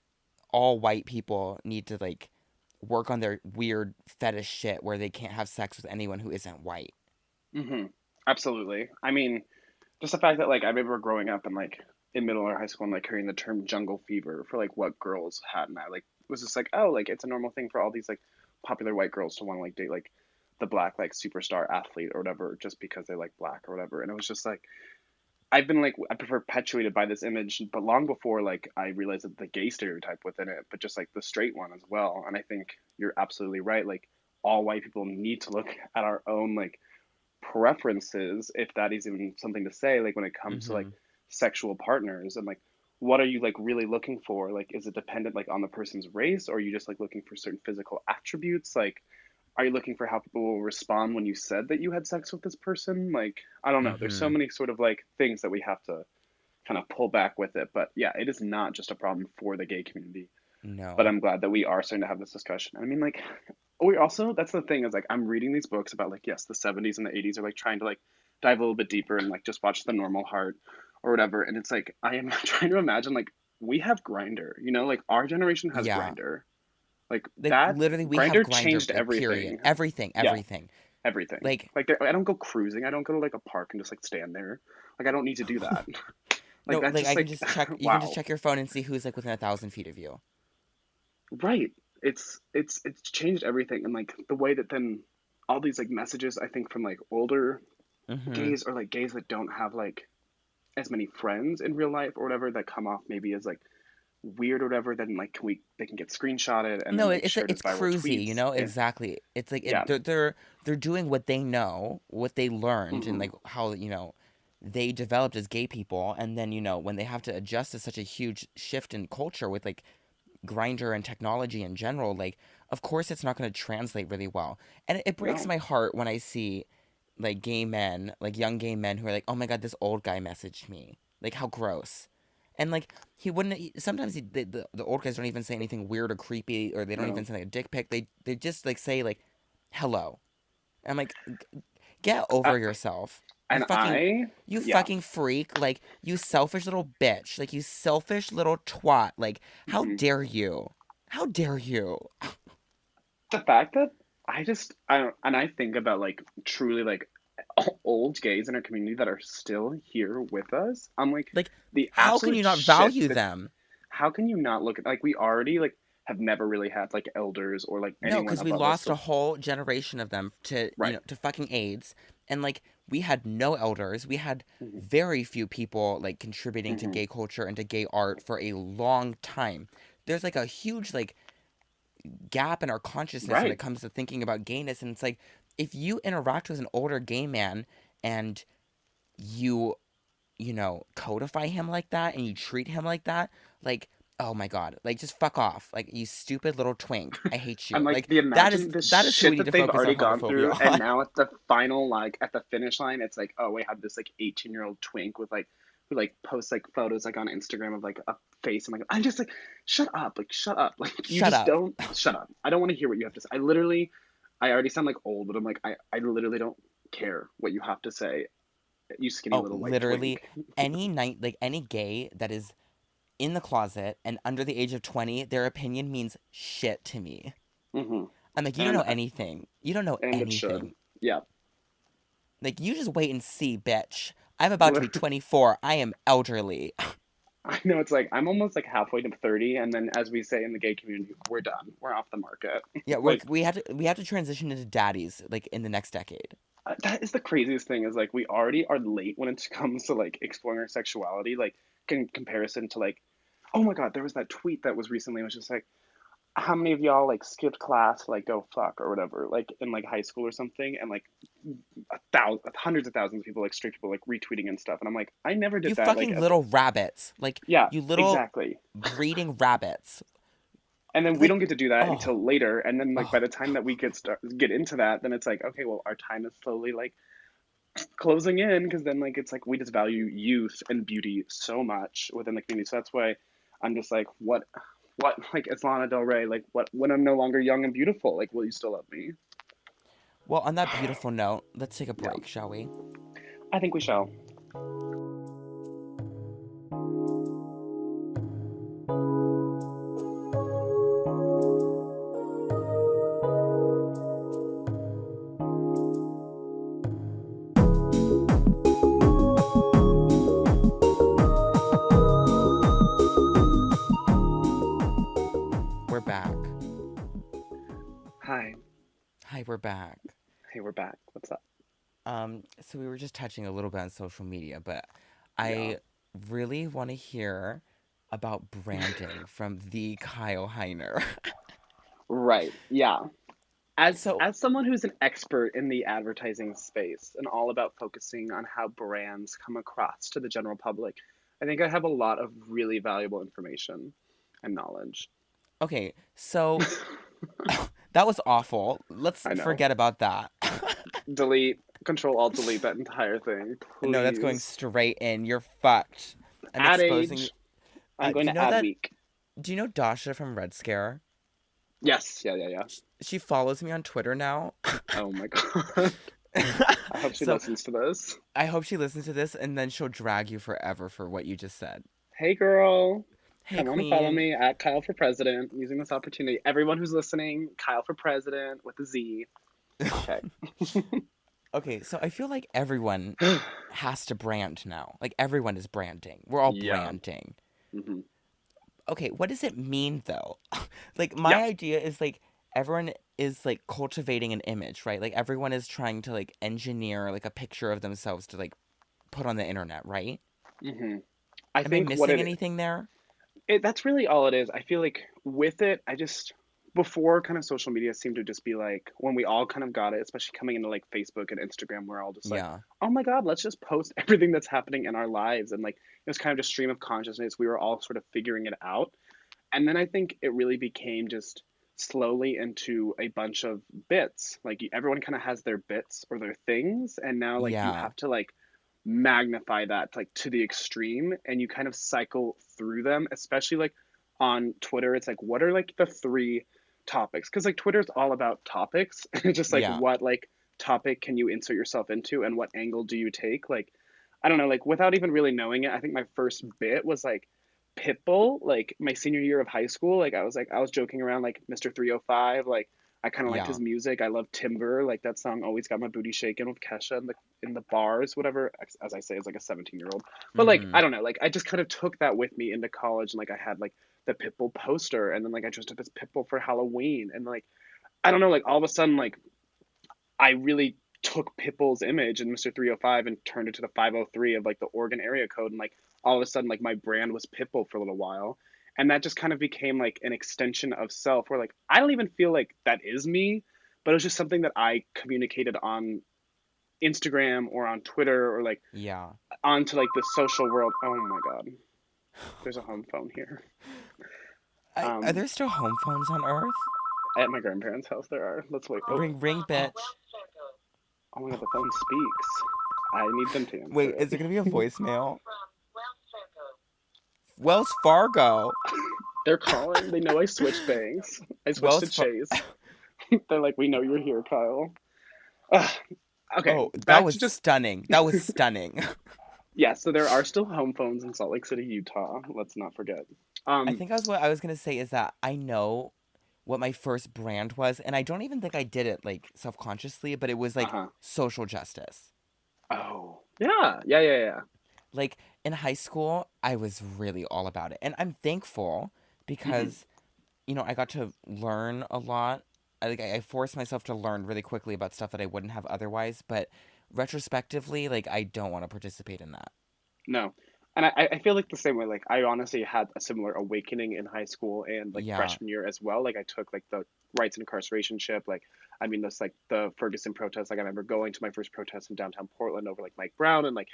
all white people need to like work on their weird fetish shit where they can't have sex with anyone who isn't white. Hmm Absolutely. I mean, just the fact that like I remember growing up and like in middle or high school and like hearing the term jungle fever for like what girls had and I like was just like, oh, like it's a normal thing for all these like popular white girls to want to like date like the black like superstar athlete or whatever just because they like black or whatever. And it was just like I've been like I perpetuated by this image, but long before like I realized that the gay stereotype within it, but just like the straight one as well. And I think you're absolutely right. Like all white people need to look at our own like preferences, if that is even something to say, like when it comes to like mm-hmm sexual partners and like what are you like really looking for? Like is it dependent like on the person's race or are you just like looking for certain physical attributes? Like are you looking for how people will respond when you said that you had sex with this person? Like I don't know. There's so mm-hmm many sort of like things that we have to kind of pull back with it. But yeah, it is not just a problem for the gay community. No. But I'm glad that we are starting to have this discussion. I mean, like, we also that's the thing is like I'm reading these books about like yes, the 70s and the 80s are like trying to like dive a little bit deeper and like just watch the normal heart or whatever. And it's like I am trying to imagine like we have Grindr, you know, like our generation has Yeah. Grindr. Like Like that literally, we Grindr. changed like, everything. Period. Everything. Yeah. Everything. everything. Like Like I don't go cruising. I don't go to like a park and just like stand there. Like I don't need to do that. no, that's like just, I can just check. You wow. can just check your phone and see who's like within a thousand feet of you. Right. It's it's it's changed everything and like the way that then all these like messages I think from like older hmm gays or like gays that don't have like as many friends in real life or whatever that come off maybe as like weird or whatever then like can we they can get screenshotted and no, it's shared it's cruisy, you know Yeah. exactly. It's like it, Yeah. they're, they're they're doing what they know, what they learned, and Mhm. like how you know they developed as gay people, and then you know when they have to adjust to such a huge shift in culture with like Grindr and technology in general, like of course it's not going to translate really well, and it, it breaks No. my heart when I see like gay men, like young gay men who are like, oh my god, this old guy messaged me, like how gross. And like he wouldn't. he- Sometimes he, the, the the old guys don't even say anything weird or creepy, or they don't No. even send like a dick pic. They they just like say like, "Hello." I'm like, get over yourself. You and fucking, I you yeah. fucking freak. Like you selfish little bitch. Like you selfish little twat. Like how Mhm. dare you? How dare you? the fact that I just I don't and I think about like truly like old gays in our community that are still here with us. I'm like Like, the How can you not value that- them? How can you not look at like we already like have never really had like elders or like No, because we above us lost a whole generation of them to you know to fucking AIDS, and like we had no elders. We had Mhm. very few people like contributing Mhm. to gay culture and to gay art for a long time. There's like a huge like gap in our consciousness when it comes to thinking about gayness, and it's like if you interact with an older gay man and you you know codify him like that and you treat him like that, like. Oh my god! Like, just fuck off! Like, you stupid little twink. I hate you. I'm like, like the that is the that is shit that they've already on gone through, on. and now at the final, like at the finish line, it's like, oh, we had this like 18 year old twink with like who like posts like photos like on Instagram of like a face. I'm like, I'm just like, shut up, like shut up, like you Shut just up. don't shut up. I don't want to hear what you have to say. I literally, I already sound like old, but I'm like, I I literally don't care what you have to say. You skinny Oh, little white literally, twink. any night like any gay that is in the closet and under the age of 20 their opinion means shit to me hmm i'm like you don't know anything you don't know And it should. anything Yeah. like you just wait and see bitch i'm about to be 24 i am elderly I know it's like I'm almost like halfway to 30, and then as we say in the gay community, we're done. We're off the market. yeah we're, Like- we have to we have to transition into daddies like in the next decade Uh, that is the craziest thing is like we already are late when it comes to like exploring our sexuality like in comparison to like oh my god there was that tweet that was recently was just like how many of y'all like skipped class like go fuck or whatever like in like high school or something and like a thousand hundreds of thousands of people like straight people like retweeting and stuff and i'm like i never did you that fucking like as- little rabbits like yeah you little exactly breeding rabbits and then we like- don't get to do that oh. until later and then like Oh. by the time that we get start get into that then it's like okay well our time is slowly like closing in because then like it's like we just value youth and beauty so much within the community so that's why i'm just like what what like it's lana del rey like what when i'm no longer young and beautiful like will you still love me? Well on that beautiful note let's take a Yeah. break shall we? I think we shall we were just touching a little bit on social media, but I Yeah. really want to hear about branding from the Kyle Heiner. Right. Yeah. As So- as someone who's an expert in the advertising space and all about focusing on how brands come across to the general public, I think I have a lot of really valuable information and knowledge. okay, so that was awful. Let's forget about that. delete, control alt delete that entire thing. no, that's going straight in. You're fucked. I'm Ad exposing. age. I'm Uh, going you to know ad that- week. Do you know Dasha from Red Scare? Yes. Yeah. Yeah. Yeah. She follows me on Twitter now. Oh my god. I hope she so listens to this. I hope she listens to this and then she'll drag you forever for what you just said. Hey, girl. Hey, Come on and follow me at Kyle for President using this opportunity. Everyone who's listening, Kyle for President with a Z. Okay. Okay, so I feel like everyone has to brand now. Like everyone is branding. We're all Yeah. branding. hmm Okay, what does it mean though? like my Yeah. idea is like everyone is like cultivating an image, right? Like everyone is trying to like engineer like a picture of themselves to like put on the internet, right? Mm-hmm. I Am I think missing what it, anything there? it that's really all it is. I feel like with it, I just before kind of social media seemed to just be like when we all kind of got it, especially coming into like Facebook and Instagram, we're all just like, Yeah. oh my God, let's just post everything that's happening in our lives. And like it was kind of just stream of consciousness. We were all sort of figuring it out. And then I think it really became just slowly into a bunch of bits. Like everyone kind of has their bits or their things. And now like you have to like magnify that like to the extreme and you kind of cycle through them, especially like on Twitter. It's like, what are like the three topics? Because like Twitter's all about topics. Just like Yeah. what like topic can you insert yourself into and what angle do you take? Like, I don't know, like without even really knowing it, I think my first bit was like Pitbull, like my senior year of high school. Like I was like I was joking around like Mr. 305, like I kind of liked Yeah. his music. I love Timber, like that song always got my booty shaking with Kesha in the in the bars, whatever. As- I say, as like a 17 year old. But like Mhm. I don't know, like I just kind of took that with me into college, and like I had like the Pitbull poster, and then like I dressed up as Pitbull for Halloween, and like I don't know, like all of a sudden like I really took Pitbull's image and Mr. 305 and turned it to the 503 of like the Oregon area code, and like all of a sudden like my brand was Pitbull for a little while, and that just kind of became like an extension of self, where like I don't even feel like that is me, but it was just something that I communicated on Instagram or on Twitter or like Yeah. onto like the social world. Oh my god. There's a home phone here. I, are Um, there still home phones on Earth? At my grandparents' house there are. Let's wait. Oh, Ring ring bitch. oh my god, the phone speaks. I need them to answer. Wait, is it gonna be a voicemail? Wells Fargo. They're calling. They know I switched banks. I switched Wells to Far- Chase. They're like, we know you're here, Kyle. Okay. oh, that was just stunning. That was stunning. yeah. So there are still home phones in Salt Lake City, Utah. Let's not forget. Um, I think I was what I was gonna say is that I know what my first brand was, and I don't even think I did it like self consciously, but it was like Uh-huh. social justice. Oh. Yeah. Yeah. Yeah. Yeah. Like in high school, I was really all about it, and I'm thankful because you know I got to learn a lot. I like I I forced myself to learn really quickly about stuff that I wouldn't have otherwise, but retrospectively, like I don't want to participate in that. No. And I, I feel like the same way. Like I honestly had a similar awakening in high school and like Yeah. freshman year as well. Like I took like the rights and incarceration ship. Like I mean, this like the Ferguson protest. Like I remember going to my first protest in downtown Portland over like Mike Brown and like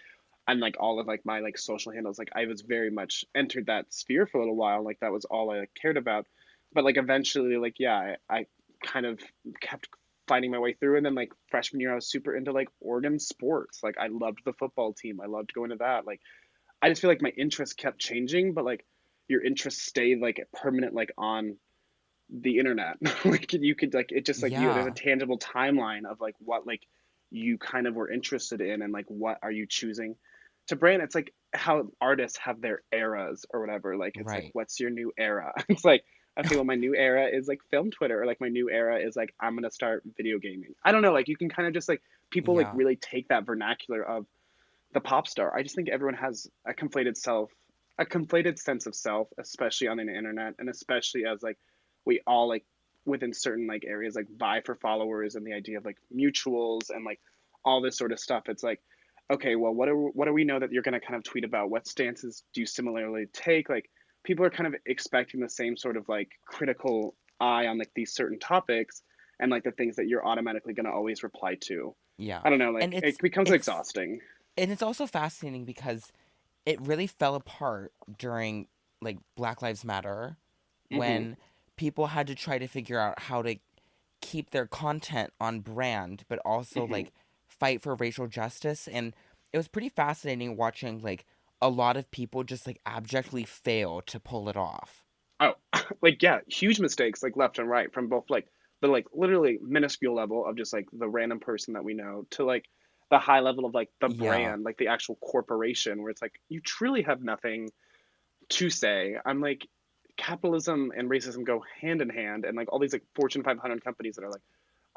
and like all of like my like social handles. Like I was very much entered that sphere for a little while. Like that was all I like, cared about. But like eventually, like yeah, I, I kind of kept finding my way through. And then like freshman year, I was super into like Oregon sports. Like I loved the football team. I loved going to that. Like I just feel like my interests kept changing, but like your interests stayed like permanent, like on the internet. like you could like it just like you there's a tangible timeline of like what like you kind of were interested in and like what are you choosing to brand. It's like how artists have their eras or whatever. Like it's Right. like what's your new era? it's like okay, well my new era is like film Twitter or like my new era is like I'm gonna start video gaming. I don't know, like you can kind of just like people like really take that vernacular of the pop star. I just think everyone has a conflated self, a conflated sense of self, especially on the internet, and especially as like we all like within certain like areas like vie for followers and the idea of like mutuals and like all this sort of stuff. It's like, okay, well, what do what do we know that you're gonna kind of tweet about? What stances do you similarly take? Like people are kind of expecting the same sort of like critical eye on like these certain topics and like the things that you're automatically gonna always reply to. Yeah. I don't know, like it becomes exhausting. And it's also fascinating because it really fell apart during like Black Lives Matter Mhm. when people had to try to figure out how to keep their content on brand but also Mhm. like fight for racial justice and it was pretty fascinating watching like a lot of people just like abjectly fail to pull it off. Oh, like yeah, huge mistakes like left and right from both like the like literally minuscule level of just like the random person that we know to like the high level of like the Yeah. brand, like the actual corporation, where it's like you truly have nothing to say. I'm like, capitalism and racism go hand in hand, and like all these like Fortune 500 companies that are like,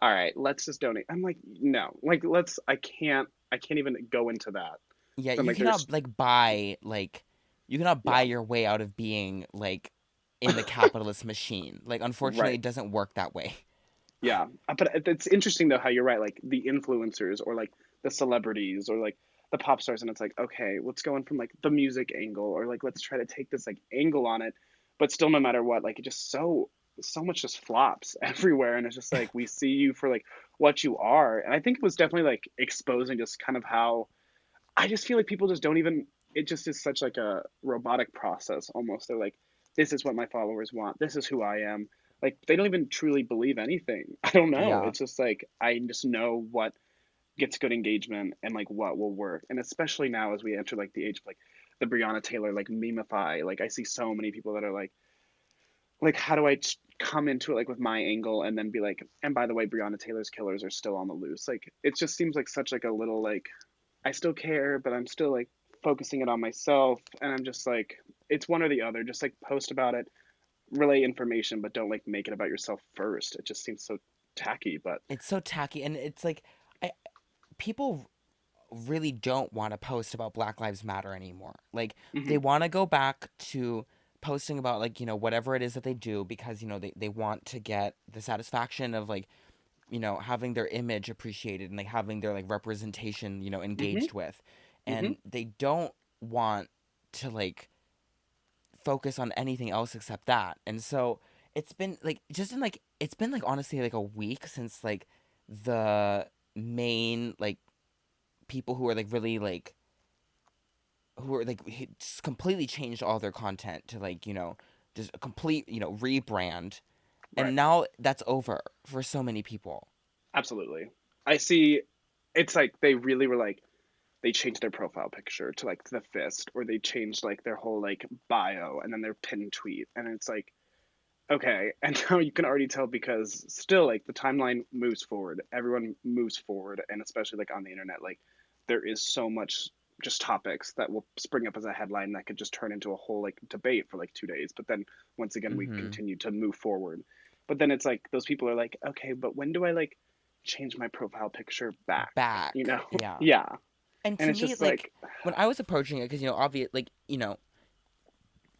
all right, let's just donate. I'm like, no, like let's. I can't. I can't even go into that. Yeah, So you like, there's cannot like buy like you cannot buy yeah, your way out of being like in the capitalist machine. Like unfortunately right. it doesn't work that way. Yeah, Uh, but it's interesting though how you're right. Like the influencers or like the celebrities or like the pop stars, and it's like, okay, let's go in from like the music angle or like let's try to take this like angle on it, but still, no matter what, like it just so so much just flops everywhere, and it's just like we see you for like what you are, and I think it was definitely like exposing just kind of how I just feel like people just don't even. It just is such like a robotic process almost. They're like, this is what my followers want. This is who I am. Like they don't even truly believe anything. I don't know. Yeah. It's just like I just know what gets good engagement and like what will work. And especially now as we enter like the age of like the Breonna Taylor like memeify. Like I see so many people that are like, like how do I come into it like with my angle and then be like, and by the way, Breonna Taylor's killers are still on the loose. Like it just seems like such like a little like I still care, but I'm still like focusing it on myself. And I'm just like, it's one or the other. Just like post about it, relay information, but don't like make it about yourself first. It just seems so tacky. But It's so tacky and it's like people really don't want to post about Black Lives Matter anymore. Like they hmm want to go back to posting about like, you know, whatever it is that they do because, you know, they, they want to get the satisfaction of like, you know, having their image appreciated and like having their like representation, you know, hmm engaged with. hmm And they don't want to like focus on anything else except that. And so it's been like just in like it's been like honestly like a week since like the main like people who are like really like who are like just completely changed all their content to like you know just a complete you know rebrand right, and now that's over for so many people absolutely. I see. It's like they really were like they changed their profile picture to like the fist, or they changed like their whole like bio and then their pinned tweet, and it's like okay and now you can already tell because still like the timeline moves forward. Everyone moves forward and especially like on the internet like there is so much just topics that will spring up as a headline that could just turn into a whole like debate for like two days. But then once again we mm-hmm. continue to move forward. But then it's like those people are like okay but when do i like change my profile picture back? Back, you know? yeah. Yeah. And and to me like like when i was approaching it because you know obvious like you know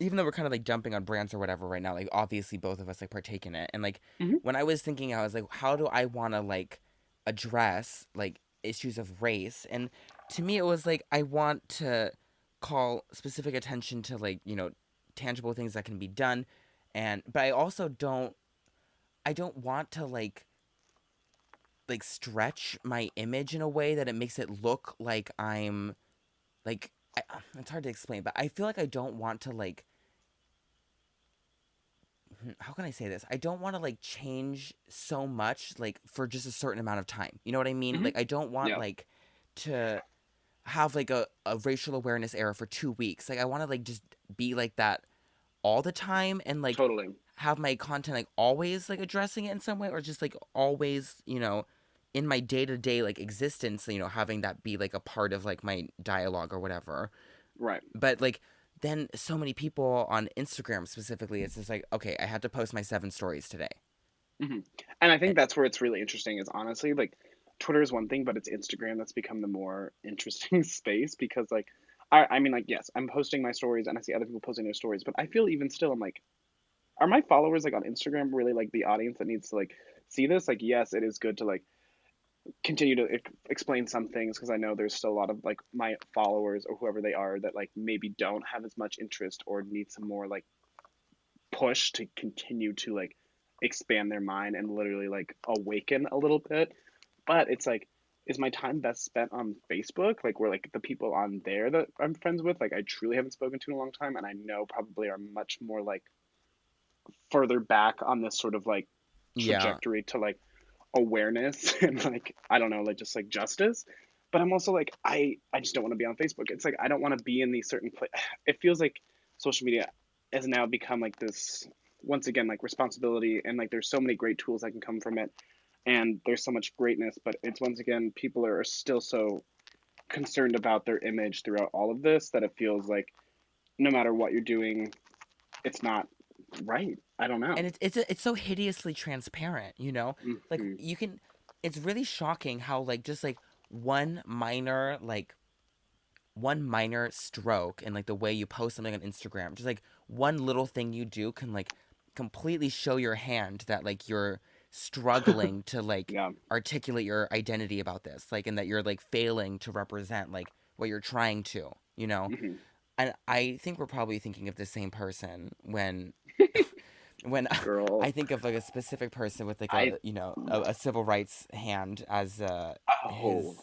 even though we're kind of like jumping on brands or whatever right now like obviously both of us like partake in it and like hmm when i was thinking i was like how do i want to like address like issues of race? And to me it was like i want to call specific attention to like you know tangible things that can be done and but i also don't i don't want to like like stretch my image in a way that it makes it look like i'm like I, it's hard to explain but i feel like i don't want to like how can I say this? I don't want to like change so much like for just a certain amount of time. You know what I mean? hmm Like I don't want yeah like to have like a, a racial awareness era for two weeks. Like I want to like just be like that all the time and like totally have my content like always like addressing it in some way or just like always, you know, in my day to day like existence, you know, having that be like a part of like my dialogue or whatever right but like then so many people on Instagram specifically, it's just like, okay, I had to post my seven stories today. hmm And I Eh, think that's where it's really interesting is honestly like Twitter is one thing, but it's Instagram that's become the more interesting space because like I I mean like yes, I'm posting my stories and I see other people posting their stories, but I feel even still I'm like, are my followers like on Instagram really like the audience that needs to like see this? Like yes, it is good to like continue to ex- explain some things because I know there's still a lot of like my followers or whoever they are that like maybe don't have as much interest or need some more like push to continue to like expand their mind and literally like awaken a little bit. But it's like, is my time best spent on Facebook? Like, where like the people on there that I'm friends with, like I truly haven't spoken to in a long time, and I know probably are much more like further back on this sort of like Yeah. trajectory to like awareness and like I don't know, like just like justice. But I'm also like I I just don't want to be on Facebook. It's like I don't want to be in these certain pla It feels like social media has now become like this once again like responsibility and like there's so many great tools that can come from it and there's so much greatness but it's once again people are still so concerned about their image throughout all of this that it feels like no matter what you're doing it's not right. I don't know. And it's it's it's so hideously transparent you know? Like hmm you can it's really shocking how like just like one minor like one minor stroke in like the way you post something on instagram just like one little thing you do can like completely show your hand that like you're struggling to like yeah. articulate your identity about this like and that you're like failing to represent like what you're trying to you know? Hmm and i think we're probably thinking of the same person when when girl. I think of like a specific person with like i a you know a, a civil rights hand as uh his oh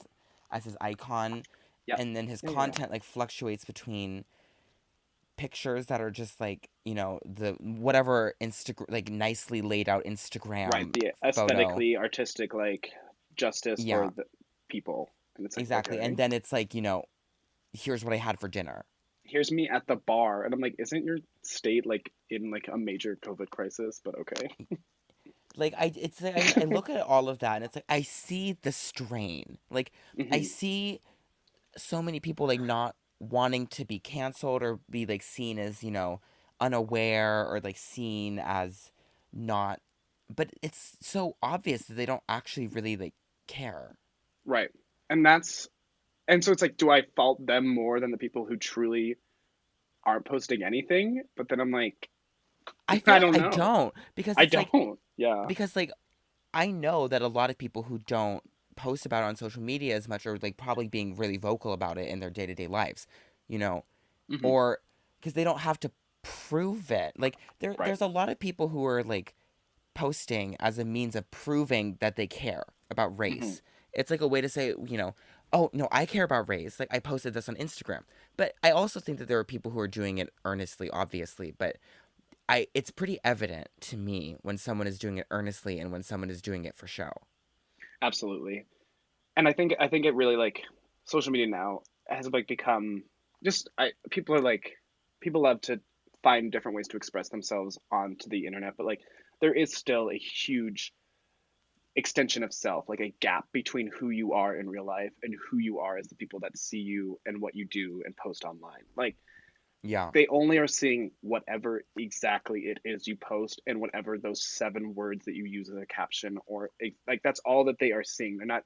as his icon, yeah and then his yeah yeah content like fluctuates between pictures that are just like you know the whatever Instagram like nicely laid out right Instagram the photo. aesthetically artistic like justice Yeah, for the people. And it's like exactly. And then it's like you know here's what I had for dinner. Here's me at the bar and i'm like isn't your state like in like a major covid crisis? But okay. Like I, it's like I, I look at all of that and it's like I see the strain. Like I hmm see so many people like not wanting to be canceled or be like seen as you know unaware or like seen as not but it's so obvious that they don't actually really like care. Right. And that's and so it's like do i fault them more than the people who truly aren't posting anything? But then i'm like i i don't know. i don't because i it's like don't. Yeah. because like i know that a lot of people who don't post about it on social media as much are like probably being really vocal about it in their day-to-day lives you know? Hmm or because they don't have to prove it. Like there, right. there's a lot of people who are like posting as a means of proving that they care about race. It's like a way to say, you know, oh no, I care about race. Like I posted this on Instagram. But I also think that there are people who are doing it earnestly, obviously. But I, it's pretty evident to me when someone is doing it earnestly and when someone is doing it for show. absolutely and i think i think it really like social media now has like become just I people are like people love to find different ways to express themselves onto the internet, but like there is still a huge extension of self, like a gap between who you are in real life and who you are as the people that see you and what you do and post online. Like Yeah, they only are seeing whatever exactly it is you post and whatever those seven words that you use as a caption or like that's all that they are seeing. They're not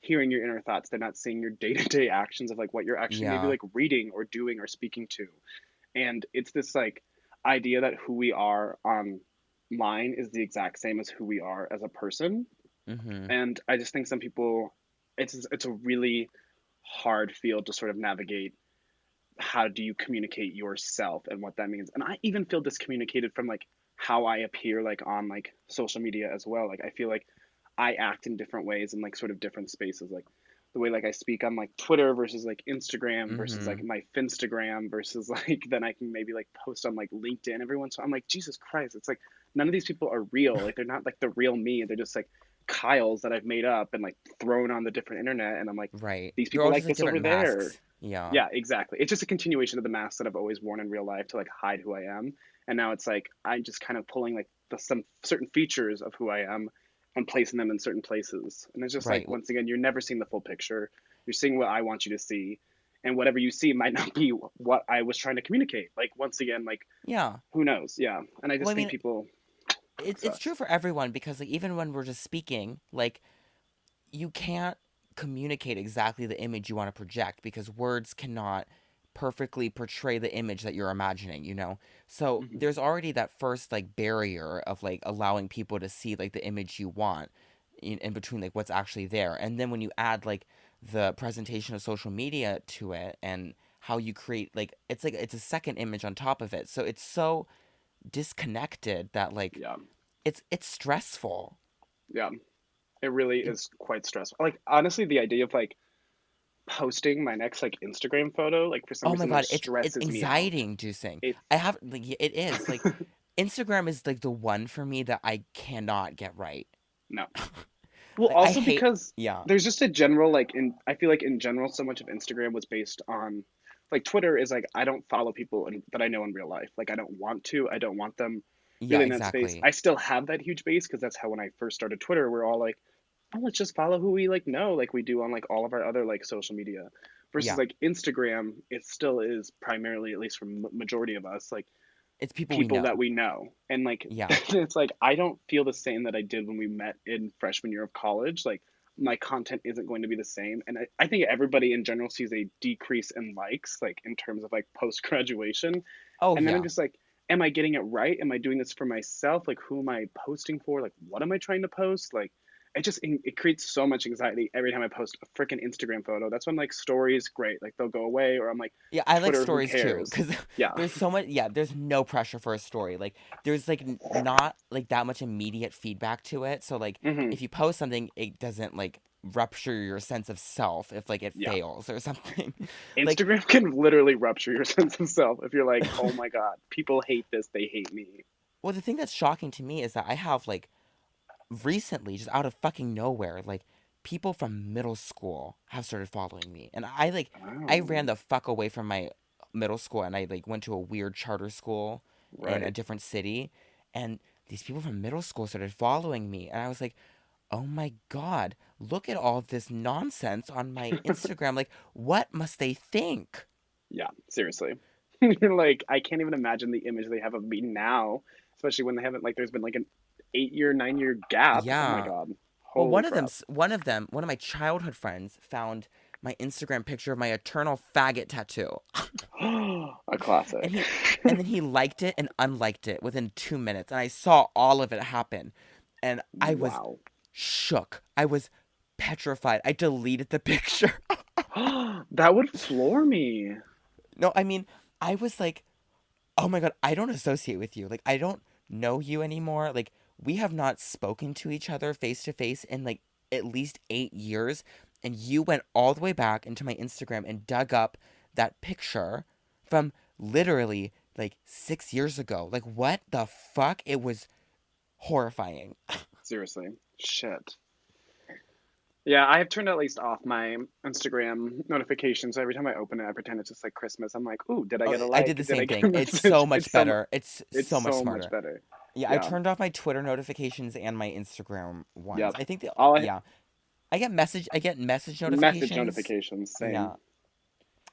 hearing your inner thoughts. They're not seeing your day-to-day actions of like what you're actually maybe like reading or doing or speaking to. And it's this like idea that who we are online is the exact same as who we are as a person. Mm-hmm, And I just think some people it's it's a really hard field to sort of navigate how do you communicate yourself and what that means. And I even feel discommunicated from like how I appear like on like social media as well. Like I feel like I act in different ways in like sort of different spaces. Like the way like I speak on like Twitter versus like Instagram versus mm-hmm. like my Finstagram versus like then I can maybe like post on like LinkedIn every once. while. I'm like Jesus Christ, it's like none of these people are real. Like they're not like the real me. They're just like Kyles that I've made up and like thrown on the different internet. And I'm like Right. these people like this over different there. Yeah, Yeah, exactly. It's just a continuation of the mask that I've always worn in real life to like hide who I am. And now it's like I'm just kind of pulling like the, some certain features of who I am and placing them in certain places. And it's just right. like once again, you're never seeing the full picture. You're seeing what I want you to see, and whatever you see might not be what I was trying to communicate. Like once again, like Yeah. who knows? Yeah. And I Well, just I think mean, people it's it's true for everyone because like even when we're just speaking, like you can't communicate exactly the image you want to project because words cannot perfectly portray the image that you're imagining, you know? So hmm there's already that first like barrier of like allowing people to see like the image you want in, in between like what's actually there. And then when you add like the presentation of social media to it and how you create like it's like it's a second image on top of it. So it's so disconnected that like Yeah. it's it's stressful. Yeah. It really It- is quite stressful. Like honestly, the idea of like posting my next like Instagram photo, like for some oh reason that god, it's it's stresses out. anxiety inducing. It's I have like it is like Instagram is like the one for me that I cannot get right. no. Well, Like also hate because yeah. there's just a general like in I feel like in general so much of Instagram was based on like Twitter is like I don't follow people in, that I know in real life. Like I don't want to. I don't want them Yeah, really in that space. I still have that huge base because that's how when I first started Twitter, we're all like, oh, let's just follow who we like know, like we do on like all of our other like social media. Versus Yeah. like Instagram, it still is primarily, at least for majority of us, like It's people we people that we know. And like Yeah. it's like I don't feel the same that I did when we met in freshman year of college. Like my content isn't going to be the same. And I, I think everybody in general sees a decrease in likes, like in terms of like post graduation. Oh And then I'm just like, am I getting it right? Am I doing this for myself? Like who am I posting for? Like what am I trying to post? Like it just it creates so much anxiety every time I post a freaking Instagram photo. That's when like stories, great, like they'll go away, or I'm like, Yeah, I like stories too because Yeah, there's so much. Yeah, there's no pressure for a story. Like there's like not like that much immediate feedback to it. So like hmm if you post something, it doesn't like rupture your sense of self if like it yeah. fails or something. like Instagram can literally rupture your sense of self if you're like, oh my god, people hate this, they hate me. well, the thing that's shocking to me is that I have like recently, just out of fucking nowhere, like people from middle school have started following me, and I like I ran the fuck away from my middle school, and I like went to a weird charter school in a different city, and these people from middle school started following me, and I was like, oh my god, look at all this nonsense on my Instagram. Like, what must they think? Yeah, seriously. You're like, I can't even imagine the image they have of me now, especially when they haven't like there's been like an eight year, nine year gap. Yeah. Oh my god. Well, Holy one of them, one of them, one of my childhood friends found my Instagram picture of my eternal faggot tattoo, A classic. and he, and then he liked it and unliked it within two minutes, and I saw all of it happen, and I was Wow. shook. I was petrified. I deleted the picture. That would floor me. no, I mean, I was like, oh my god, I don't associate with you. Like, I don't know you anymore. Like, we have not spoken to each other face to face in like at least eight years. And you went all the way back into my Instagram and dug up that picture from literally like six years ago. Like, what the fuck? It was horrifying. Seriously. Shit. Yeah, I have turned at least off my Instagram notifications. Every time I open it, I pretend it's just like Christmas. I'm like, ooh, did I Oh, get a I like? I did the Did same thing. It's so much It's so better. It's it's so much so smarter. much better. Yeah, I turned off my Twitter notifications and my Instagram ones. Yep. I think the All I yeah, I get message I get message notifications. message notifications. same. Yeah.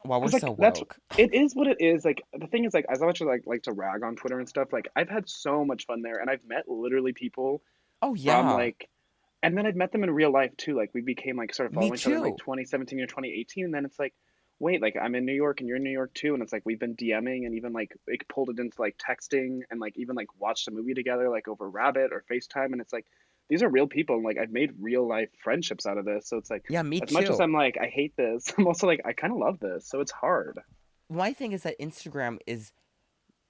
Wow, we're like so that's woke. it is what it is. Like the thing is like as much as like like to rag on Twitter and stuff, like I've had so much fun there and I've met literally people Oh yeah. from yeah, like and then I've met them in real life too. Like we became like sort of following each other like 2017 or 2018 and then it's like wait, like I'm in New York and you're in New York too and it's like we've been DMing and even like it pulled it into like texting and like even like watched a movie together like over Rabbit or FaceTime and it's like these are real people and like I've made real life friendships out of this. So it's like Yeah, me too. as much as. I'm like I hate this, I'm also like I kind of love this. So it's hard. My thing is that Instagram is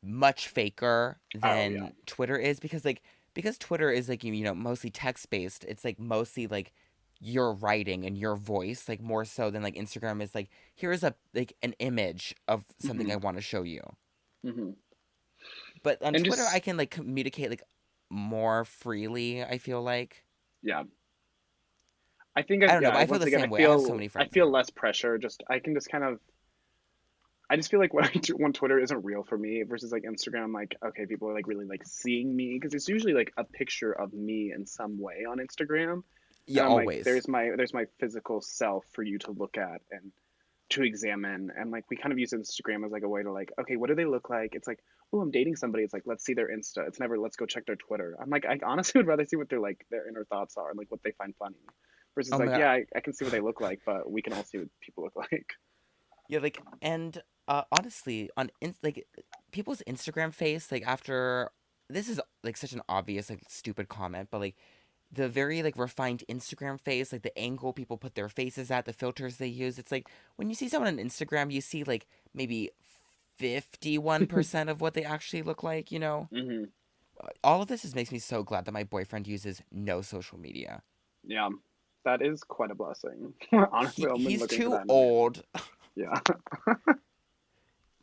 much faker Oh yeah. than Twitter is because like because Twitter is like you you know mostly text based. It's like mostly like your writing and your voice like more so than like Instagram is like here's a like an image of something hmm I want to show you. hmm But on And Twitter I can like communicate like more freely, I feel like. yeah, I think I, I don't know, yeah. but I feel the again, I same way. I have so feel many I feel less pressure. Just I can just kind of I just feel like when I do, when Twitter isn't real for me versus like Instagram, like okay, people are like really like seeing me because it's usually like a picture of me in some way on Instagram, Yeah, I'm like, always. there's my there's my physical self for you to look at and to examine, and like we kind of use Instagram as like a way to like, okay, what do they look like? It's like, oh, I'm dating somebody. It's like let's see their Insta. It's never let's go check their Twitter. I'm like, I honestly would rather see what their like their inner thoughts are and like what they find funny, versus Oh like, god. yeah, I, I can see what they look like, but we can all see what people look like. Yeah, like and uh honestly, on in, like people's Instagram face, like after this is like such an obvious like stupid comment, but like the very like refined Instagram face, like the angle people put their faces at, the filters they use, it's like when you see someone on Instagram, you see like maybe 51% of what they actually look like, you know? hmm Uh, All of this just makes me so glad that my boyfriend uses no social media. Yeah, that is quite a blessing. Honestly, been he's too that in a man. old Yeah.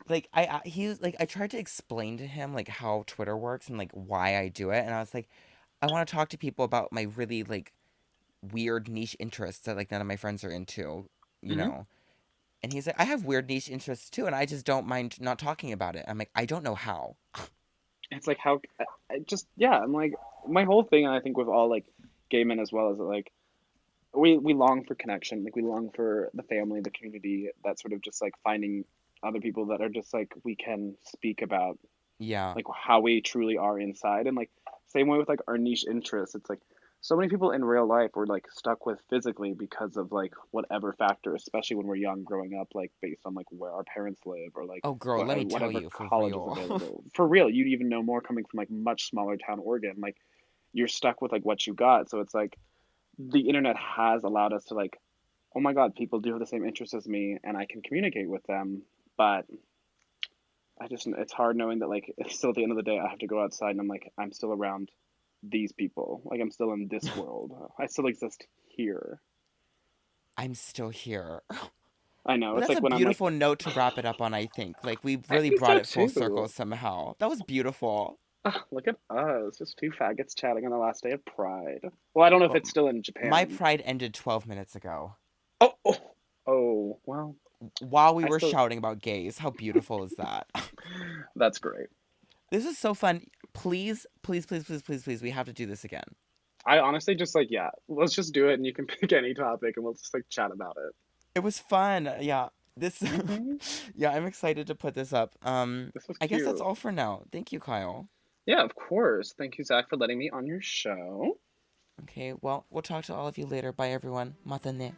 like I, I he's like I tried to explain to him like how Twitter works and like why I do it and I was like I want to talk to people about my really like weird niche interests that like none of my friends are into, you hmm know. And he's like I have weird niche interests too and I just don't mind not talking about it. I'm like I don't know how. it's like how I, I just yeah i'm like my whole thing and i think with all like gay men as well is that like we we long for connection like we long for the family the community that sort of just like finding other people that are just like we can speak about Yeah. like how we truly are inside and like same way with like our niche interests it's like so many people in real life were like stuck with physically because of like whatever factor especially when we're young growing up like based on like where our parents live or like Oh, girl, what- let me tell you, for college is real. available. for real you'd even know more coming from like much smaller town oregon like you're stuck with like what you got so it's like the internet has allowed us to like oh my god people do have the same interests as me and i can communicate with them but i just it's hard knowing that like still at the end of the day i have to go outside and i'm like i'm still around these people like i'm still in this world i still exist here I'm still here. i know Well, it's that's like a beautiful note to wrap it up on, I think. Like, we really brought so it full too. circle somehow. That was beautiful. like look at us just two faggots chatting on the last day of pride well i don't know if it's still in japan My pride ended 12 minutes ago. oh oh, oh well While we I were still- shouting about gays. How beautiful is that? that's great This is so fun. Please, please, please, please, please, please, we have to do this again. I honestly just like yeah, let's just do it and you can pick any topic and we'll just like chat about it. It was fun. Yeah. This Mhm. Yeah, I'm excited to put this up. Um This was I guess that's all for now. Thank you, Kyle. Yeah, of course. Thank you, Zach, for letting me on your show. Okay, well, we'll talk to all of you later. Bye everyone. Matane.